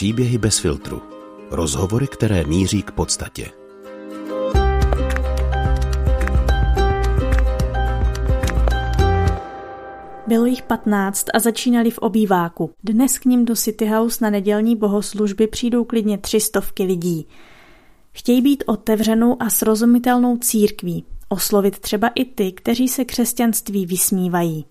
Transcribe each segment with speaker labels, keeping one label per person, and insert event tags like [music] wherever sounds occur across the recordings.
Speaker 1: Příběhy bez filtru. Rozhovory, které míří k podstatě.
Speaker 2: Bylo jich 15 a začínali v obýváku. Dnes k ním do City House na nedělní bohoslužby přijdou klidně tři stovky lidí. Chtějí být otevřenou a srozumitelnou církví, oslovit třeba i ty, kteří se křesťanství vysmívají.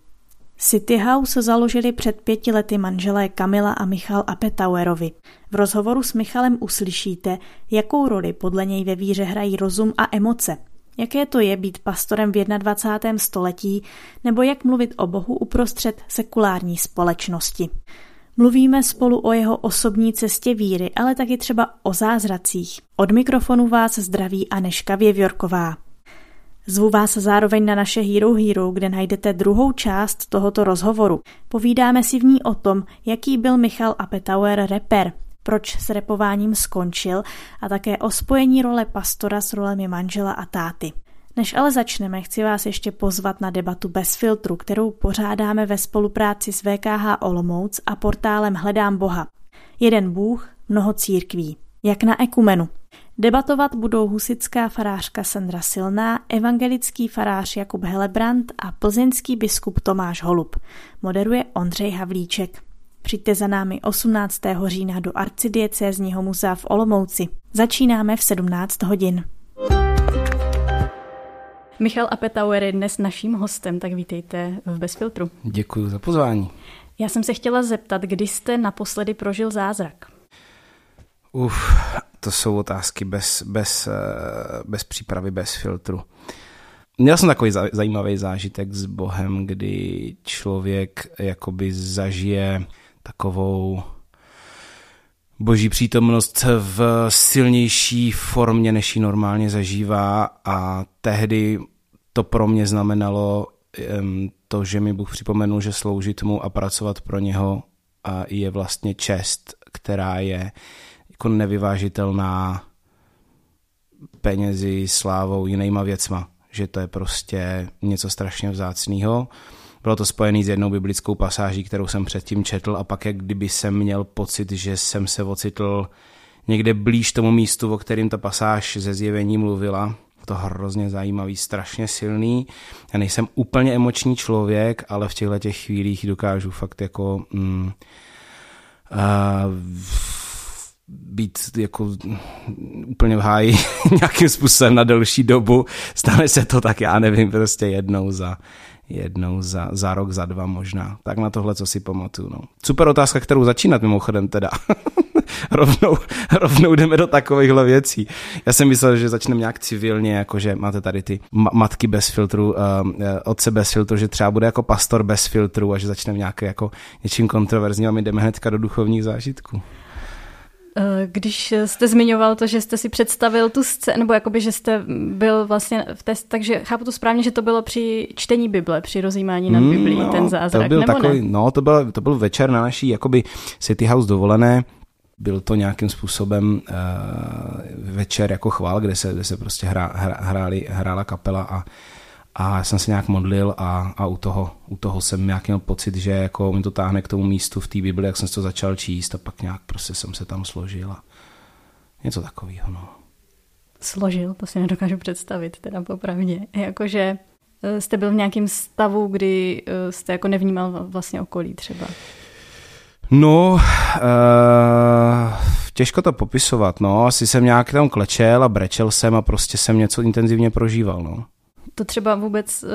Speaker 2: City House založili před pěti lety manželé Kamila a Michal Apetauerovi. V rozhovoru s Michalem uslyšíte, jakou roli podle něj ve víře hrají rozum a emoce, jaké to je být pastorem v 21. století nebo jak mluvit o Bohu uprostřed sekulární společnosti. Mluvíme spolu o jeho osobní cestě víry, ale taky třeba o zázracích. Od mikrofonu vás zdraví Aneška Věvjorková. Zvu vás zároveň na naše Hero Hero, kde najdete druhou část tohoto rozhovoru. Povídáme si v ní o tom, jaký byl Michal Apetauer reper, proč s repováním skončil a také o spojení role pastora s rolemi manžela a táty. Než ale začneme, chci vás ještě pozvat na debatu bez filtru, kterou pořádáme ve spolupráci s VKH Olomouc a portálem Hledám Boha. Jeden Bůh, mnoho církví. Jak na ekumenu. Debatovat budou husická farářka Sandra Silná, evangelický farář Jakub Helebrant a plzeňský biskup Tomáš Holub. Moderuje Ondřej Havlíček. Přijďte za námi 18. října do arcidiecézního muzea v Olomouci. Začínáme v 17 hodin. Michal Apetauer je dnes naším hostem, tak vítejte v Bezfiltru.
Speaker 3: Děkuji za pozvání.
Speaker 2: Já jsem se chtěla zeptat, kdy jste naposledy prožil zázrak?
Speaker 3: Uf, to jsou otázky bez, bez, eh, bez přípravy, bez filtru. Měl jsem takový zajímavý zážitek s Bohem, kdy člověk jakoby zažije takovou boží přítomnost v silnější formě, než ji normálně zažívá a tehdy to pro mě znamenalo to, že mi Bůh připomenul, že sloužit mu a pracovat pro něho je vlastně čest, která je jako nevyvážitelná penězi, slávou, jinýma věcma. Že to je prostě něco strašně vzácného. Bylo to spojené s jednou biblickou pasáží, kterou jsem předtím četl a pak jak kdyby jsem měl pocit, že jsem se ocitl někde blíž tomu místu, o kterým ta pasáž ze zjevení mluvila. To hrozně zajímavý, strašně silný. Já nejsem úplně emoční člověk, ale v těchto těch chvílích dokážu fakt jako mm, uh, být jako úplně v háji [laughs] nějakým způsobem na delší dobu. Stane se to tak, já nevím, prostě jednou za, jednou za, za rok, za dva možná. Tak na tohle, co si pamatuju. No. Super otázka, kterou začínat mimochodem teda. [laughs] rovnou, rovnou jdeme do takovýchhle věcí. Já jsem myslel, že začneme nějak civilně, jakože máte tady ty matky bez filtru, uh, otce bez filtru, že třeba bude jako pastor bez filtru a že začneme nějak jako něčím kontroverzním a my jdeme hnedka do duchovních zážitků.
Speaker 2: Eh, když jste zmiňoval to, že jste si představil tu scénu, nebo jakoby, že jste byl vlastně v test, takže chápu to správně, že to bylo při čtení Bible, při rozjímání nad mm, Biblí, no, ten zázrak,
Speaker 3: to byl
Speaker 2: nebo
Speaker 3: takový,
Speaker 2: ne?
Speaker 3: No, to byl, to byl večer na naší jakoby City House dovolené, byl to nějakým způsobem uh, večer jako chvál, kde se, kde se prostě hra, hra, hráli, hrála kapela a a já jsem se nějak modlil a, a u, toho, u toho jsem nějak měl pocit, že jako mi to táhne k tomu místu v té Bibli, jak jsem to začal číst a pak nějak prostě jsem se tam složil a něco takového. No.
Speaker 2: Složil, to si nedokážu představit, teda popravdě. Jakože eh, jste byl v nějakém stavu, kdy eh, jste jako nevnímal vlastně okolí třeba.
Speaker 3: No, uh, těžko to popisovat, no. Asi jsem nějak tam klečel a brečel jsem a prostě jsem něco intenzivně prožíval, no.
Speaker 2: To třeba vůbec uh,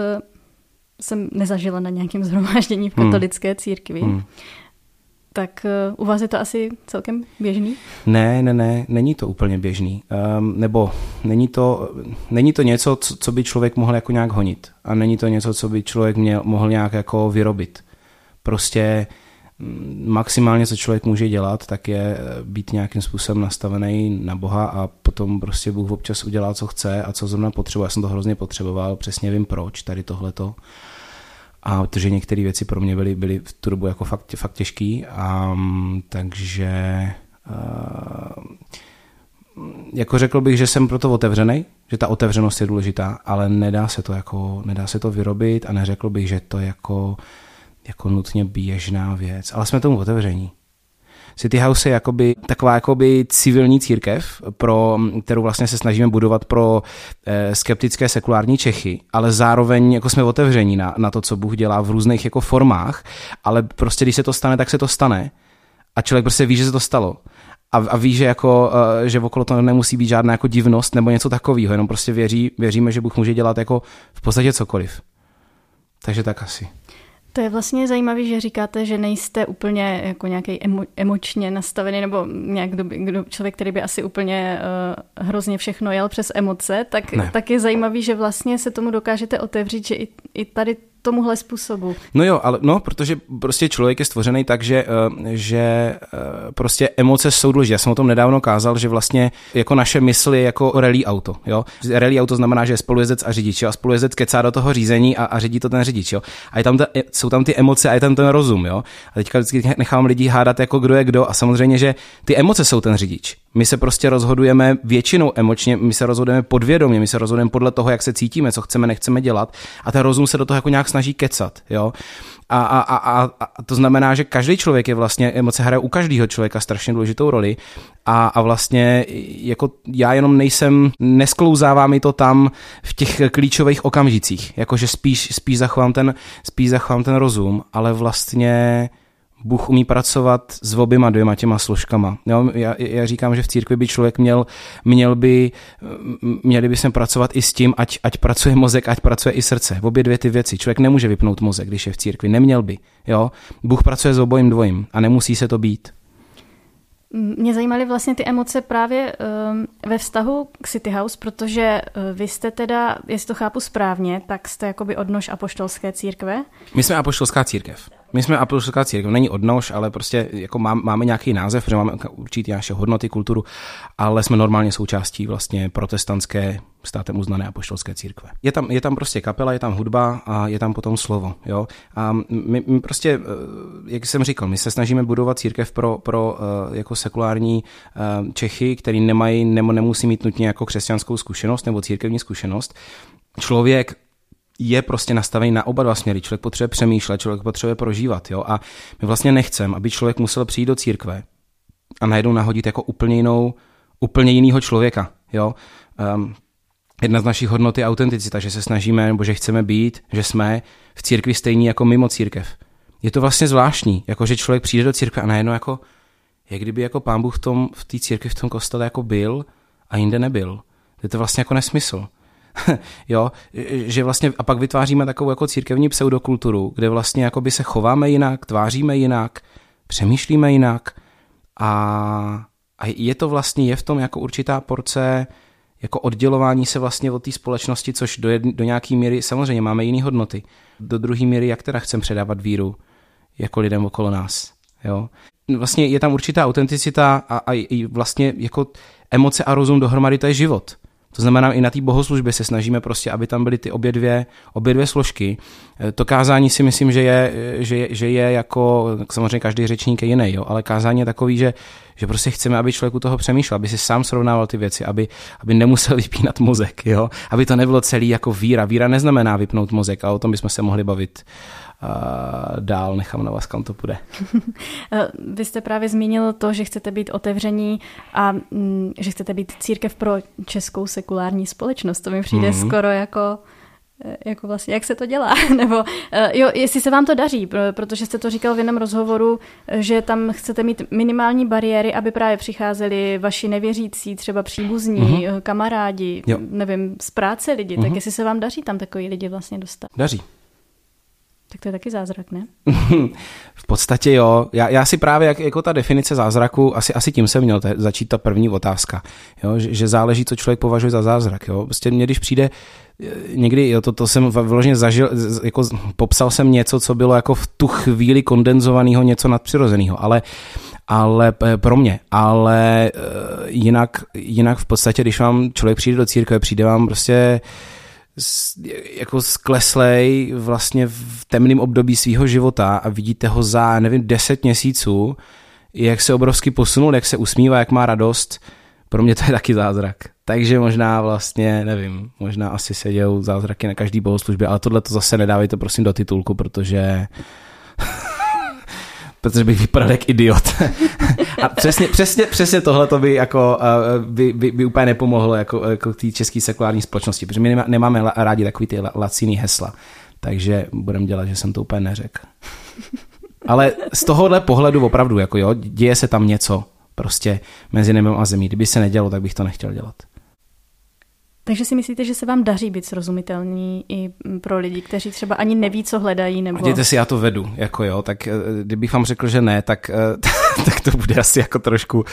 Speaker 2: jsem nezažila na nějakém zhromáždění v hmm. katolické hmm. církvi. Hmm. Tak uh, u vás je to asi celkem běžný?
Speaker 3: Ne, ne, ne, není to úplně běžný. Um, nebo není to, není to něco, co, co by člověk mohl jako nějak honit. A není to něco, co by člověk měl, mohl nějak jako vyrobit. Prostě uh, maximálně, co člověk může dělat, tak je eh, být nějakým způsobem nastavený na Boha a potom prostě Bůh občas udělá, co chce a co zrovna potřebuje. Já jsem to hrozně potřeboval, přesně vím proč, tady tohleto. A protože některé věci pro mě byly, byly v tu dobu jako fakt, fakt těžký, a, takže a, jako řekl bych, že jsem proto otevřený, že ta otevřenost je důležitá, ale nedá se to jako, nedá se to vyrobit a neřekl bych, že to jako jako nutně běžná věc, ale jsme tomu otevření. City House je jakoby taková jakoby civilní církev, pro, kterou vlastně se snažíme budovat pro eh, skeptické sekulární Čechy, ale zároveň jako jsme otevření na, na to, co Bůh dělá v různých jako formách, ale prostě když se to stane, tak se to stane a člověk prostě ví, že se to stalo a, a ví, že, jako, uh, že okolo to nemusí být žádná jako divnost nebo něco takového, jenom prostě věří, věříme, že Bůh může dělat jako v podstatě cokoliv. Takže tak asi.
Speaker 4: To je vlastně zajímavé, že říkáte, že nejste úplně jako nějaký emo, emočně nastavený, nebo nějak kdo, kdo, člověk, který by asi úplně uh, hrozně všechno jel přes emoce, tak, tak je zajímavý, že vlastně se tomu dokážete otevřít, že i, i tady tomuhle způsobu.
Speaker 3: No jo, ale no, protože prostě člověk je stvořený tak, že, eh, že eh, prostě emoce jsou důležité. Já jsem o tom nedávno kázal, že vlastně jako naše mysl je jako rally auto. Jo? Rally auto znamená, že je spolujezdec a řidič. Jo? A spolujezdec kecá do toho řízení a, a řídí to ten řidič. Jo? A je tam ta, jsou tam ty emoce a je tam ten rozum. Jo? A teďka vždycky nechám lidi hádat, jako kdo je kdo. A samozřejmě, že ty emoce jsou ten řidič. My se prostě rozhodujeme většinou emočně, my se rozhodujeme podvědomě, my se rozhodujeme podle toho, jak se cítíme, co chceme, nechceme dělat. A ten rozum se do toho jako nějak snaží kecat, jo. A, a, a, a, to znamená, že každý člověk je vlastně, emoce hraje u každého člověka strašně důležitou roli a, a vlastně jako já jenom nejsem, nesklouzává mi to tam v těch klíčových okamžicích, jakože spíš, spíš zachovám ten, spíš zachovám ten rozum, ale vlastně Bůh umí pracovat s oběma dvěma těma složkama. Jo, já, já říkám, že v církvi by člověk měl, měl by, měli by se pracovat i s tím, ať, ať pracuje mozek, ať pracuje i srdce. V obě dvě ty věci. Člověk nemůže vypnout mozek, když je v církvi. Neměl by. Jo? Bůh pracuje s obojím dvojím a nemusí se to být.
Speaker 4: Mě zajímaly vlastně ty emoce právě um, ve vztahu k City House, protože uh, vy jste teda, jestli to chápu správně, tak jste jakoby odnož apoštolské církve.
Speaker 3: My jsme apoštolská církev. My jsme apoštolská církev, není odnož, ale prostě jako má, máme nějaký název, protože máme určitě naše hodnoty, kulturu, ale jsme normálně součástí vlastně protestantské státem uznané apoštolské církve. Je tam, je tam prostě kapela, je tam hudba a je tam potom slovo. Jo? A my, my prostě, eh, jak jsem říkal, my se snažíme budovat církev pro, pro eh, jako sekulární eh, Čechy, který nemají nebo nemusí mít nutně jako křesťanskou zkušenost nebo církevní zkušenost. Člověk je prostě nastavený na oba dva směry. Člověk potřebuje přemýšlet, člověk potřebuje prožívat. Jo? A my vlastně nechceme, aby člověk musel přijít do církve a najednou nahodit jako úplně jinou, úplně jinýho člověka. Jo? Um, jedna z našich hodnot je autenticita, že se snažíme, nebo že chceme být, že jsme v církvi stejní jako mimo církev. Je to vlastně zvláštní, jako že člověk přijde do církve a najednou jako, jak kdyby jako pán Bůh v, tom, v té církvi, v tom kostele jako byl a jinde nebyl. Je to vlastně jako nesmysl. [laughs] jo, že vlastně a pak vytváříme takovou jako církevní pseudokulturu, kde vlastně jako by se chováme jinak, tváříme jinak, přemýšlíme jinak a, a je to vlastně, je v tom jako určitá porce jako oddělování se vlastně od té společnosti, což do, jedn, do nějaké míry, samozřejmě máme jiné hodnoty. Do druhé míry, jak teda chcem předávat víru jako lidem okolo nás. Jo? Vlastně je tam určitá autenticita a, a i vlastně jako emoce a rozum dohromady, to je život. To znamená, i na té bohoslužbě se snažíme prostě, aby tam byly ty obě dvě, obě dvě složky. Eh, to kázání si myslím, že je, že je, že je jako, samozřejmě každý řečník je jiný, jo, ale kázání je takový, že, že prostě chceme, aby člověk u toho přemýšlel, aby si sám srovnával ty věci, aby, aby nemusel [laughs] vypínat mozek, jo, aby to nebylo celý jako víra. Víra neznamená vypnout mozek a o tom bychom se mohli bavit a dál nechám na vás, kam to půjde. [laughs]
Speaker 4: Vy jste právě zmínil to, že chcete být otevření a mm, že chcete být církev pro českou sekulární společnost. To mi přijde mm-hmm. skoro jako e, jako vlastně, jak se to dělá, [laughs] nebo e, jo, jestli se vám to daří, protože jste to říkal v jiném rozhovoru, že tam chcete mít minimální bariéry, aby právě přicházeli vaši nevěřící, třeba příbuzní, mm-hmm. kamarádi, jo. nevím, z práce lidi, mm-hmm. tak jestli se vám daří tam takový lidi vlastně dostat.
Speaker 3: Daří,
Speaker 4: tak to je taky zázrak, ne? [laughs]
Speaker 3: v podstatě jo. Já, já si právě, jak, jako ta definice zázraku, asi, asi tím jsem měl te, začít ta první otázka. Jo? Že, že záleží, co člověk považuje za zázrak. Jo? Prostě mě, když přijde eh, někdy, jo, to, to jsem vyloženě zažil, jako popsal jsem něco, co bylo jako v tu chvíli kondenzovaného, něco nadpřirozeného, ale ale eh, pro mě, ale eh, jinak, jinak v podstatě, když vám člověk přijde do církve, přijde vám prostě jako skleslej vlastně v temném období svého života a vidíte ho za, nevím, deset měsíců, jak se obrovsky posunul, jak se usmívá, jak má radost, pro mě to je taky zázrak. Takže možná vlastně, nevím, možná asi se dějou zázraky na každý bohoslužbě, ale tohle to zase nedávejte prosím do titulku, protože protože bych vypadal jak idiot. [laughs] a přesně, přesně, přesně tohle to by, jako, by, by, by, úplně nepomohlo jako, jako té české sekulární společnosti, protože my nemáme rádi takový ty laciný hesla. Takže budeme dělat, že jsem to úplně neřekl. Ale z tohohle pohledu opravdu, jako jo, děje se tam něco prostě mezi nebem a zemí. Kdyby se nedělo, tak bych to nechtěl dělat.
Speaker 4: Takže si myslíte, že se vám daří být srozumitelný i pro lidi, kteří třeba ani neví, co hledají? Nebo...
Speaker 3: Dějte si, já to vedu, jako jo, tak eh, kdybych vám řekl, že ne, tak, eh, [laughs] tak to bude asi jako trošku,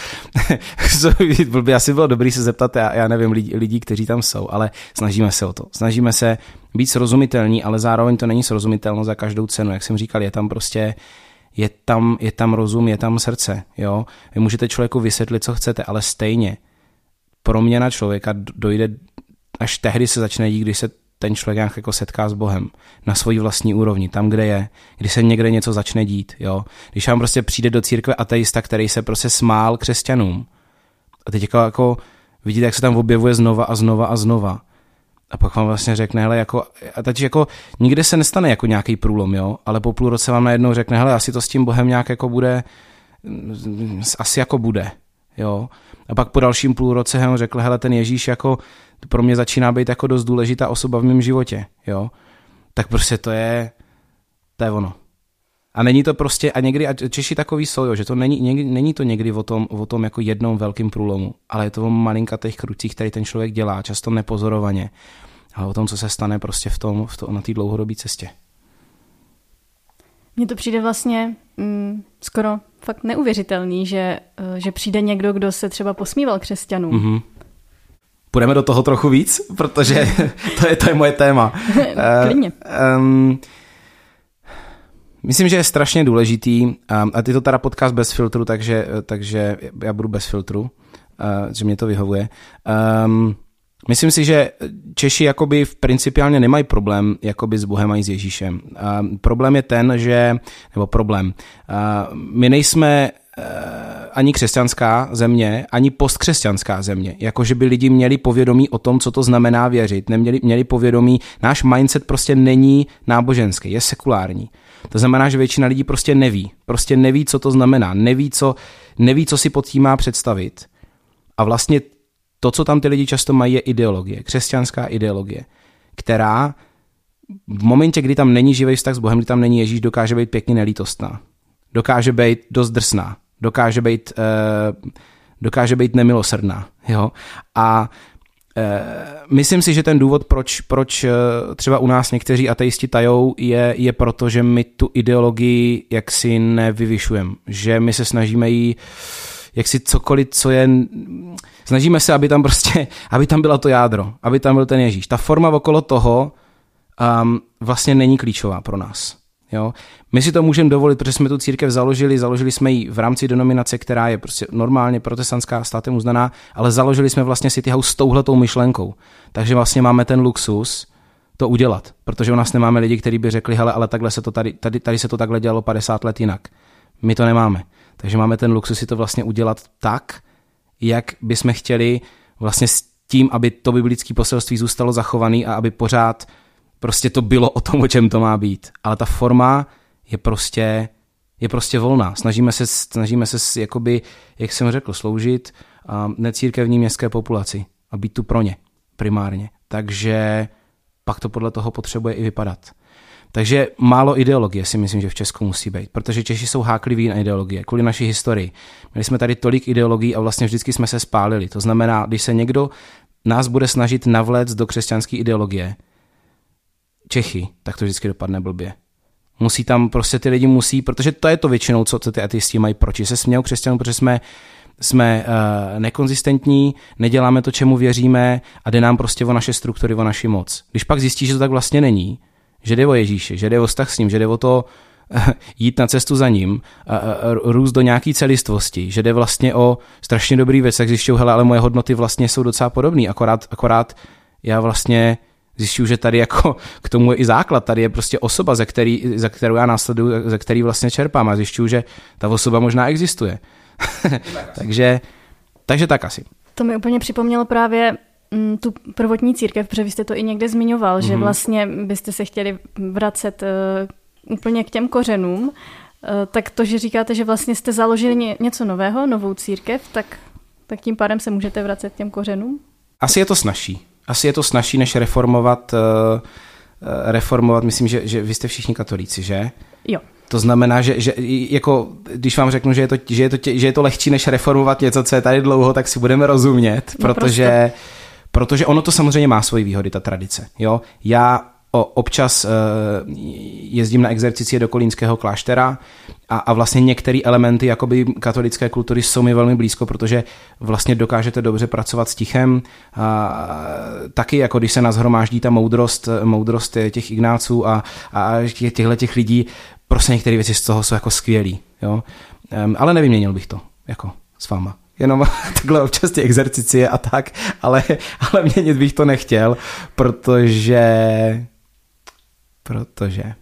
Speaker 3: [laughs] by asi bylo dobrý se zeptat, já, já nevím, lidí, lidí, kteří tam jsou, ale snažíme se o to. Snažíme se být srozumitelní, ale zároveň to není srozumitelno za každou cenu. Jak jsem říkal, je tam prostě je tam, je tam rozum, je tam srdce, jo. Vy můžete člověku vysvětlit, co chcete, ale stejně proměna člověka dojde až tehdy se začne dít, když se ten člověk nějak jako setká s Bohem na svojí vlastní úrovni, tam, kde je, když se někde něco začne dít, jo. Když vám prostě přijde do církve ateista, který se prostě smál křesťanům a teď jako, jako vidíte, jak se tam objevuje znova a znova a znova. A pak vám vlastně řekne, hele, jako, a teď jako nikde se nestane jako nějaký průlom, jo, ale po půl roce vám najednou řekne, hele, asi to s tím Bohem nějak jako bude, asi jako bude, jo. A pak po dalším půl roce řekl, hele, ten Ježíš jako pro mě začíná být jako dost důležitá osoba v mém životě, jo. Tak prostě to je, to je ono. A není to prostě, a někdy, a Češi takový jsou, jo, že to není, někdy, není to někdy o tom, o tom jako jednom velkým průlomu, ale je to o malinkatých krucích, který ten člověk dělá, často nepozorovaně, ale o tom, co se stane prostě v tom, v to, na té dlouhodobé cestě.
Speaker 4: Mně to přijde vlastně mm, skoro fakt neuvěřitelný, že, eh, že přijde někdo, kdo se třeba posmíval křesťanům. Mm-hmm.
Speaker 3: Půjdeme do toho trochu víc, protože [laughs] to je, to je moje téma. [laughs]
Speaker 4: Klidně. Uh, um,
Speaker 3: Myslím, že je strašně důležitý, a ty to teda podcast bez filtru, takže, takže já budu bez filtru, že mě to vyhovuje. Um, myslím si, že Češi jakoby v principiálně nemají problém jakoby s Bohem a s Ježíšem. Um, problém je ten, že, nebo problém, uh, my nejsme uh, ani křesťanská země, ani postkřesťanská země. Jakože by lidi měli povědomí o tom, co to znamená věřit. Neměli, měli povědomí, náš mindset prostě není náboženský, je sekulární. To znamená, že většina lidí prostě neví. Prostě neví, co to znamená. Neví, co, neví, co si pod tím má představit. A vlastně to, co tam ty lidi často mají, je ideologie. Křesťanská ideologie, která v momentě, kdy tam není živý vztah s Bohem, kdy tam není Ježíš, dokáže být pěkně nelítostná. Dokáže být dost drsná. Dokáže být, uh, dokáže být nemilosrdná. Jo? A Eh, myslím si, že ten důvod, proč, proč eh, třeba u nás někteří ateisti tajou, je, je proto, že my tu ideologii jaksi nevyvyšujeme. Že my se snažíme jí jak si cokoliv, co je... Snažíme se, aby tam prostě, [laughs] aby tam bylo to jádro, aby tam byl ten Ježíš. Ta forma okolo toho um, vlastně není klíčová pro nás. Jo? My si to můžeme dovolit, protože jsme tu církev založili, založili jsme ji v rámci denominace, která je prostě normálně protestantská státem uznaná, ale založili jsme vlastně City House s touhletou myšlenkou. Takže vlastně máme ten luxus to udělat, protože u nás nemáme lidi, kteří by řekli, hele, ale takhle se to tady, tady, tady se to takhle dělalo 50 let jinak. My to nemáme. Takže máme ten luxus si to vlastně udělat tak, jak bychom chtěli vlastně s tím, aby to biblické poselství zůstalo zachované a aby pořád prostě to bylo o tom, o čem to má být. Ale ta forma je prostě, je prostě volná. Snažíme se, snažíme se jakoby, jak jsem řekl, sloužit necírkevní městské populaci a být tu pro ně primárně. Takže pak to podle toho potřebuje i vypadat. Takže málo ideologie si myslím, že v Česku musí být, protože Češi jsou hákliví na ideologie, kvůli naší historii. Měli jsme tady tolik ideologií a vlastně vždycky jsme se spálili. To znamená, když se někdo nás bude snažit navléct do křesťanské ideologie, Čechy, tak to vždycky dopadne blbě. Musí tam prostě ty lidi musí, protože to je to většinou, co ty ateisti mají proti. Se smějou křesťanů, protože jsme, jsme uh, nekonzistentní, neděláme to, čemu věříme a jde nám prostě o naše struktury, o naši moc. Když pak zjistí, že to tak vlastně není, že jde o Ježíše, že jde o vztah s ním, že jde o to [laughs] jít na cestu za ním, uh, růst do nějaké celistvosti, že jde vlastně o strašně dobrý věc, tak zjišťují, hele, ale moje hodnoty vlastně jsou docela podobné, akorát, akorát já vlastně zjišťuju, že tady jako [laughs] k tomu je i základ, tady je prostě osoba, ze, který, ze kterou já následuju, ze který vlastně čerpám a zjišťuju, že ta osoba možná existuje. [laughs] takže, takže tak asi.
Speaker 4: To mi úplně připomnělo právě tu prvotní církev, protože vy jste to i někde zmiňoval, mm-hmm. že mhm. vlastně byste se chtěli vracet uh, úplně k těm kořenům tak to, že říkáte, že vlastně jste založili něco nového, novou církev, tak, tak tím pádem se můžete vracet k těm kořenům?
Speaker 3: Asi je to snažší. Asi je to snažší, než reformovat, uh, reformovat, myslím, že, že vy jste všichni katolíci, že?
Speaker 4: Jo.
Speaker 3: To znamená, že, že jako, když vám řeknu, že je, to, že, je to, že je to lehčí, než reformovat něco, co je tady dlouho, tak si budeme rozumět, no protože, protože ono to samozřejmě má svoji výhody, ta tradice. Jo? Já občas uh, jezdím na exercicie do Kolínského kláštera a, a vlastně některé elementy jakoby katolické kultury jsou mi velmi blízko, protože vlastně dokážete dobře pracovat s tichem. A, taky jako když se nazhromáždí ta moudrost, moudrost těch Ignáců a, a těchto těch lidí, prostě některé věci z toho jsou jako skvělý. Jo? Ale nevyměnil bych to jako s váma jenom [laughs] takhle občas ty exercicie a tak, ale, [laughs] ale měnit bych to nechtěl, protože protože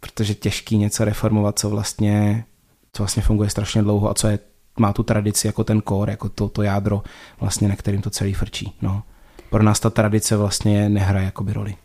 Speaker 3: protože těžký něco reformovat, co vlastně, co vlastně funguje strašně dlouho a co je, má tu tradici jako ten core, jako to, to jádro, vlastně, na kterým to celý frčí. No. Pro nás ta tradice vlastně nehraje jakoby roli.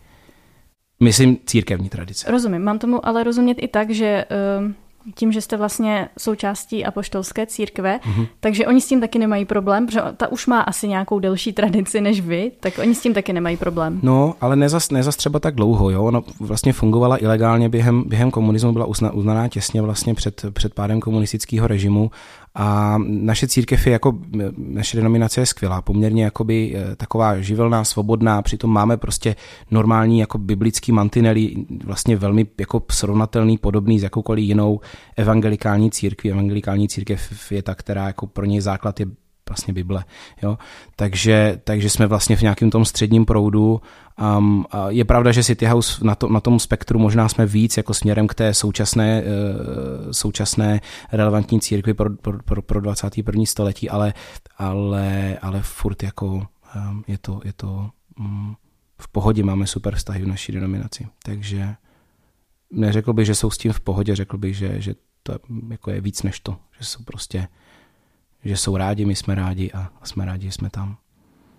Speaker 3: Myslím církevní tradice.
Speaker 4: Rozumím, mám tomu ale rozumět i tak, že uh tím, že jste vlastně součástí apoštolské církve, mm-hmm. takže oni s tím taky nemají problém, protože ta už má asi nějakou delší tradici než vy, tak oni s tím taky nemají problém.
Speaker 3: No, ale nezas, nezas třeba tak dlouho, jo. Ona vlastně fungovala ilegálně během, během komunismu, byla uzna, uznaná těsně vlastně před, před pádem komunistického režimu a naše církev je jako, naše denominace je skvělá, poměrně jakoby eh, taková živelná, svobodná, přitom máme prostě normální jako biblický mantinely, vlastně velmi jako srovnatelný, podobný s jakoukoliv jinou evangelikální církví. Evangelikální církev je ta, která jako pro něj základ je vlastně Bible. Jo? Takže, takže jsme vlastně v nějakém tom středním proudu. Um, je pravda, že City House na, to, na tom spektru možná jsme víc jako směrem k té současné, uh, současné relevantní církvi pro, pro, pro, pro 21. století, ale, ale, ale furt jako um, je to, je to um, v pohodě, máme super vztahy v naší denominaci. Takže neřekl bych, že jsou s tím v pohodě, řekl bych, že, že to jako je víc než to, že jsou prostě že jsou rádi, my jsme rádi a jsme rádi, že jsme tam.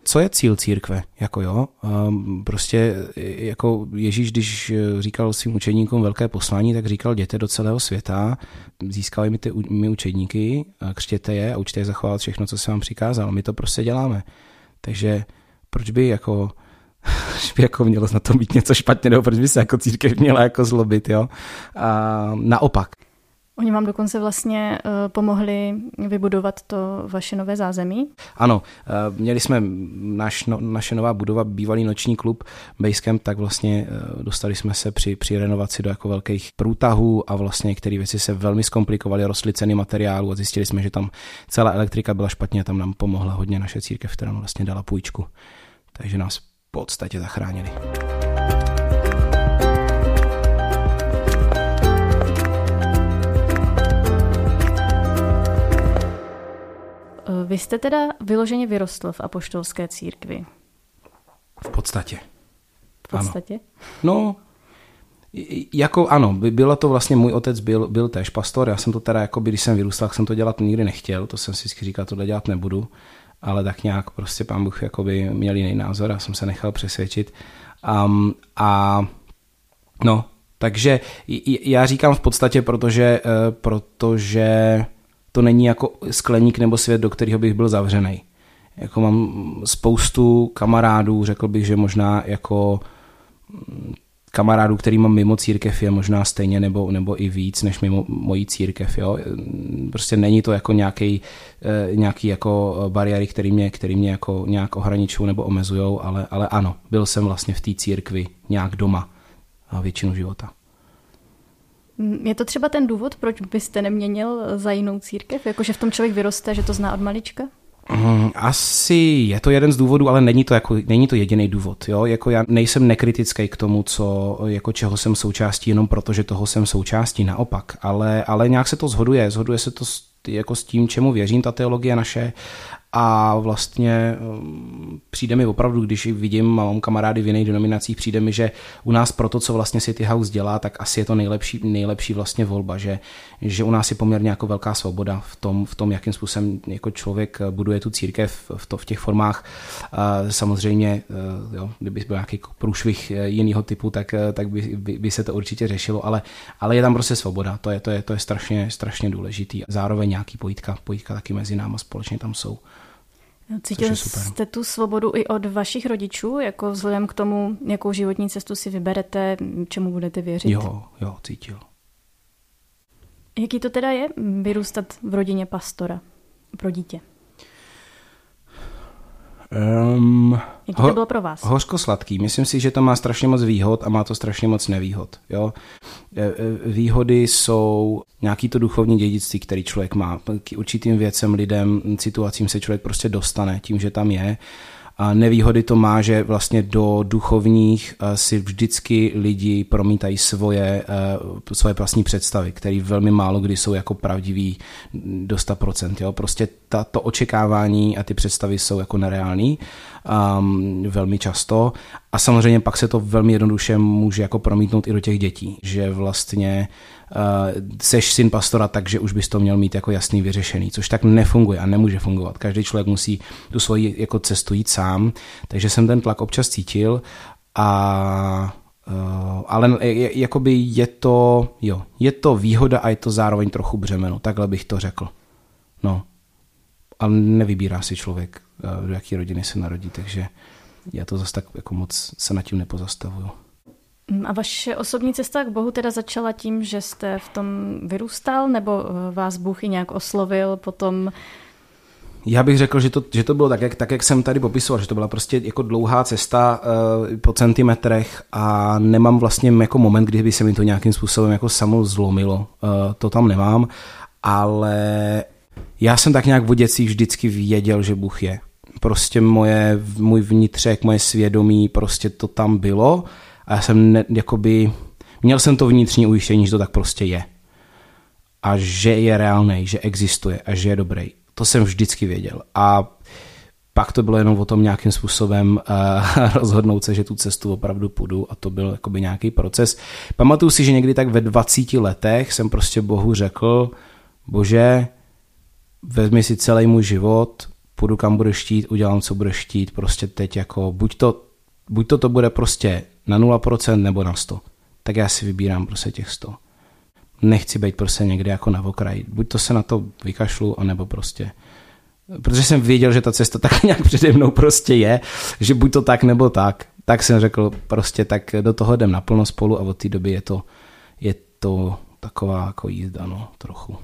Speaker 3: Co je cíl církve? Jako jo, um, prostě jako Ježíš, když říkal svým učeníkům velké poslání, tak říkal, jděte do celého světa, získali mi ty my učedníky, křtěte je a učte je zachovat všechno, co se vám přikázal. My to prostě děláme. Takže proč by jako [laughs] by jako mělo na tom být něco špatně, nebo proč by se jako církev měla jako zlobit, jo? A naopak.
Speaker 4: Oni vám dokonce vlastně uh, pomohli vybudovat to vaše nové zázemí?
Speaker 3: Ano, uh, měli jsme naš, no, naše nová budova, bývalý noční klub Basecamp, tak vlastně uh, dostali jsme se při, při renovaci do jako velkých průtahů a vlastně některé věci se velmi zkomplikovaly, rostly ceny materiálu a zjistili jsme, že tam celá elektrika byla špatně a tam nám pomohla hodně naše církev, která nám vlastně dala půjčku. Takže nás v podstatě zachránili.
Speaker 4: Vy jste teda vyloženě vyrostl v apoštolské církvi.
Speaker 3: V podstatě.
Speaker 4: V podstatě? Ano.
Speaker 3: No, jako ano, bylo to vlastně, můj otec byl, byl též pastor, já jsem to teda, jako když jsem vyrůstal, jsem to dělat nikdy nechtěl, to jsem si vždycky říkal, tohle dělat nebudu, ale tak nějak prostě pán Bůh jakoby měl jiný názor a jsem se nechal přesvědčit. Um, a no, takže já říkám v podstatě, protože, eh, protože to není jako skleník nebo svět, do kterého bych byl zavřený. Jako mám spoustu kamarádů, řekl bych, že možná jako mm, kamarádů, který mám mimo církev, je možná stejně nebo, nebo i víc než mimo mojí církev. Jo? Prostě není to jako nějaký, eh, nějaký jako bariéry, který mě, který mě jako nějak ohraničují nebo omezují, ale, ale ano, byl jsem vlastně v té církvi nějak doma a většinu života.
Speaker 4: Je to třeba ten důvod, proč byste neměnil za jinou církev? Jakože v tom člověk vyroste, že to zná od malička?
Speaker 3: Mm, asi je to jeden z důvodů, ale není to, jako, není to jediný důvod. Jo? Jako já nejsem nekritický k tomu, co, jako čeho jsem součástí, jenom protože toho jsem součástí, naopak. Ale, ale nějak se to zhoduje, zhoduje se to s, jako s tím, čemu věřím, ta teologie naše. A vlastně um, přijde mi opravdu, když vidím, mám kamarády v jiných denominacích, přijde mi, že u nás pro to, co vlastně City House dělá, tak asi je to nejlepší, nejlepší vlastně volba, že, že u nás je poměrně jako velká svoboda v tom, v tom jakým způsobem jako člověk buduje tu církev v, to, v těch formách. Samozřejmě, eh, jo, kdyby byl nějaký průšvih jiného typu, tak, eh, tak by, by, by, se to určitě řešilo, ale, ale je tam prostě svoboda, to je, to je, to je strašně, strašně důležitý. Zároveň nějaký pojítka, pojítka taky mezi náma společně tam jsou.
Speaker 4: Cítil jste tu svobodu i od vašich rodičů, jako vzhledem k tomu, jakou životní cestu si vyberete, čemu budete věřit?
Speaker 3: Jo, jo, cítil.
Speaker 4: Jaký to teda je vyrůstat v rodině pastora pro dítě?
Speaker 3: Um,
Speaker 4: Jaký to bylo pro vás?
Speaker 3: Hořko-sladký. Myslím si, že to má strašně moc výhod a má to strašně moc nevýhod. Jo? E, e, výhody jsou nějaký to duchovní dědictví, který člověk má. K určitým věcem, lidem, situacím se člověk prostě dostane tím, že tam je. Nevýhody to má, že vlastně do duchovních eh, si vždycky lidi promítají svoje, eh, svoje vlastní představy, které velmi málo kdy jsou jako pravdivý do 100%. Jo? Prostě to očekávání a ty představy jsou jako nereální um, velmi často a samozřejmě pak se to velmi jednoduše může jako promítnout i do těch dětí, že vlastně seš syn pastora, takže už bys to měl mít jako jasný vyřešený, což tak nefunguje a nemůže fungovat. Každý člověk musí tu svoji jako cestu jít sám, takže jsem ten tlak občas cítil a Uh, ale jakoby je to, jo, je to výhoda a je to zároveň trochu břemeno, takhle bych to řekl. No, ale nevybírá si člověk, do jaké rodiny se narodí, takže já to zase tak jako moc se nad tím nepozastavuju.
Speaker 4: A vaše osobní cesta k Bohu teda začala tím, že jste v tom vyrůstal, nebo eh, vás Bůh i nějak oslovil potom?
Speaker 3: Já bych řekl, že to, že to bylo tak jak, tak, jak jsem tady popisoval, že to byla prostě jako dlouhá cesta uh, po centimetrech a nemám vlastně jako moment, kdy by se mi to nějakým způsobem jako samo zlomilo. Uh, to tam nemám, ale já jsem tak nějak v dětství vždycky věděl, že Bůh je. Prostě moje, můj vnitřek, moje svědomí, prostě to tam bylo a já jsem ne, jakoby, měl jsem to vnitřní ujištění, že to tak prostě je. A že je reálný, že existuje a že je dobrý. To jsem vždycky věděl. A pak to bylo jenom o tom nějakým způsobem uh, [laughs] rozhodnout se, že tu cestu opravdu půjdu a to byl jakoby nějaký proces. Pamatuju si, že někdy tak ve 20 letech jsem prostě Bohu řekl, bože, vezmi si celý můj život, půjdu kam budeš štít, udělám, co budeš štít, prostě teď jako buď to, buď to to bude prostě na 0% nebo na 100. Tak já si vybírám prostě těch 100. Nechci být prostě někde jako na okraji. Buď to se na to vykašlu, anebo prostě protože jsem věděl, že ta cesta [laughs] tak nějak přede mnou prostě je, že buď to tak nebo tak, tak jsem řekl prostě tak do toho jdem naplno spolu a od té doby je to, je to taková jako jízda, no, trochu.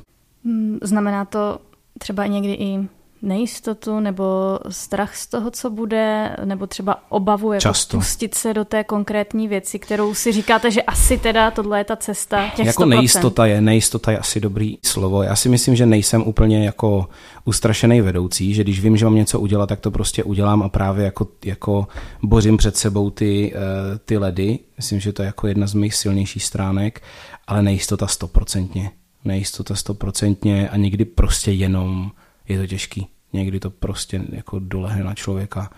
Speaker 4: Hmm, znamená to třeba někdy i nejistotu nebo strach z toho, co bude, nebo třeba obavu jako Často. pustit se do té konkrétní věci, kterou si říkáte, že asi teda tohle je ta cesta těch
Speaker 3: Jako 100%. nejistota je, nejistota je asi dobrý slovo. Já si myslím, že nejsem úplně jako ustrašený vedoucí, že když vím, že mám něco udělat, tak to prostě udělám a právě jako, jako bořím před sebou ty, eh, ty ledy. Myslím, že to je jako jedna z mých silnějších stránek, ale nejistota stoprocentně. Nejistota stoprocentně a někdy prostě jenom je to těžký. Někdy to prostě jako dolehne na člověka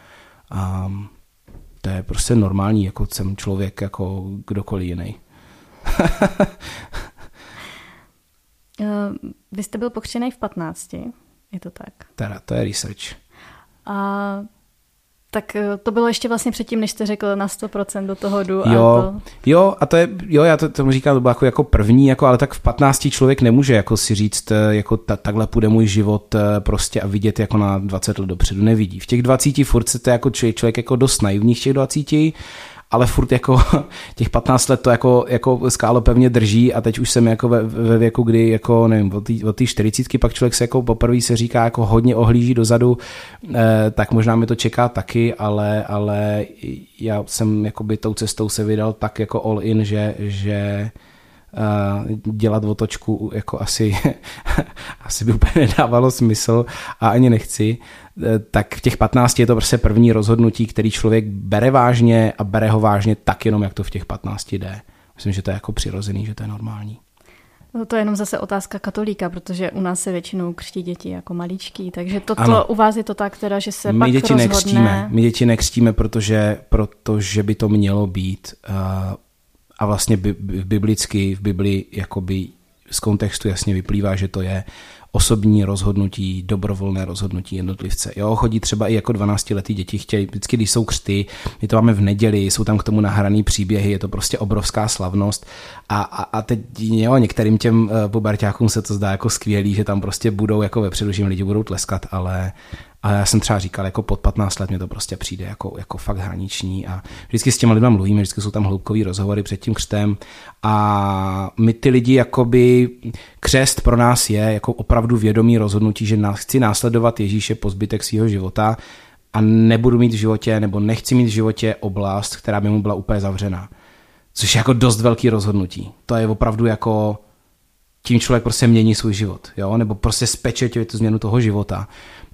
Speaker 3: a to je prostě normální, jako jsem člověk, jako kdokoliv jiný. [laughs]
Speaker 4: Eh, vy jste byl pokřený v 15, je to tak?
Speaker 3: Teda, to je research.
Speaker 4: A tak eh, to bylo ještě vlastně předtím, než jste řekl na 100% do toho jdu.
Speaker 3: Jo, a to... jo, a to je, jo, já to, tomu říkám, to bylo jako, jako první, jako, ale tak v 15 člověk nemůže jako si říct, eh, jako ta, takhle půjde můj život eh, prostě a vidět jako na 20 let dopředu, nevidí. V těch 20 furt se to jako člověk, člověk jako dost naivní v těch 20 ale furt jako [laughs] těch 15 let to jako, jako skálo pevně drží a teď už jsem jako ve, ve věku, kdy jako nevím, od té 40 pak člověk se jako poprvé se říká jako hodně ohlíží dozadu, eh, tak možná mi to čeká taky, ale, ale já jsem jakoby tou cestou se vydal tak jako all in, že, že dělat otočku jako asi, [laughs] asi by úplně nedávalo smysl a ani nechci, e, tak v těch 15 je to prostě první rozhodnutí, který člověk bere vážně a bere ho vážně tak jenom, jak to v těch 15 jde. Myslím, že to je jako přirozený, že to je normální.
Speaker 4: No to je jenom zase otázka katolíka, protože u nás se většinou křtí děti jako maličký, takže to, to u vás je to tak teda, že se
Speaker 3: My
Speaker 4: pak
Speaker 3: děti
Speaker 4: rozhodne...
Speaker 3: nekřtíme, my děti nekřtíme, protože, protože by to mělo být uh, a vlastně biblicky, v Biblii jakoby z kontextu jasně vyplývá, že to je osobní rozhodnutí, dobrovolné rozhodnutí jednotlivce. Jo, chodí třeba i jako 12-letý děti, chtějí, vždycky, když jsou křty, my to máme v neděli, jsou tam k tomu nahraný příběhy, je to prostě obrovská slavnost a, a, a teď jo, některým těm uh, pubertákům se to zdá jako skvělý, že tam prostě budou jako vepředu, že lidi budou tleskat, ale, ale já jsem třeba říkal, jako pod 15 let mi to prostě přijde jako, jako fakt hraniční a vždycky s těma lidmi mluvíme, vždycky jsou tam hloubkový rozhovory před tím křtem a my ty lidi jakoby, křest pro nás je jako opravdu vědomý rozhodnutí, že chci následovat Ježíše po zbytek svého života a nebudu mít v životě, nebo nechci mít v životě oblast, která by mu byla úplně zavřená. Což je jako dost velký rozhodnutí. To je opravdu jako tím člověk prostě mění svůj život, jo? nebo prostě spečeťuje tu změnu toho života.